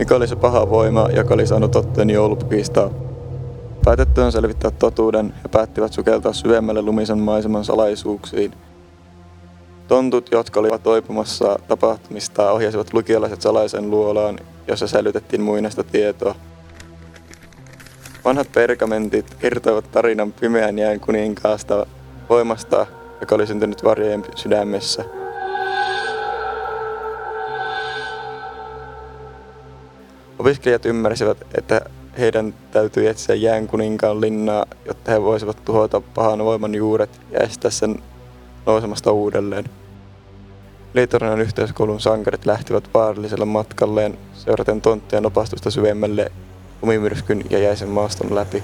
mikä oli se paha voima, joka oli saanut otteen joulupukista. Päätettyään selvittää totuuden, he päättivät sukeltaa syvemmälle lumisen maiseman salaisuuksiin. Tontut, jotka olivat toipumassa tapahtumista, ohjasivat lukiolaiset salaisen luolaan, jossa säilytettiin muinaista tietoa. Vanhat pergamentit kertoivat tarinan pimeän jään kuninkaasta voimasta, joka oli syntynyt varjojen sydämessä. Opiskelijat ymmärsivät, että heidän täytyy etsiä jään kuninkaan linnaa, jotta he voisivat tuhota pahan voiman juuret ja estää sen nousemasta uudelleen. Liitorinan yhteiskoulun sankarit lähtivät vaaralliselle matkalleen seuraten tonttien opastusta syvemmälle lumimyrskyn ja jäisen maaston läpi.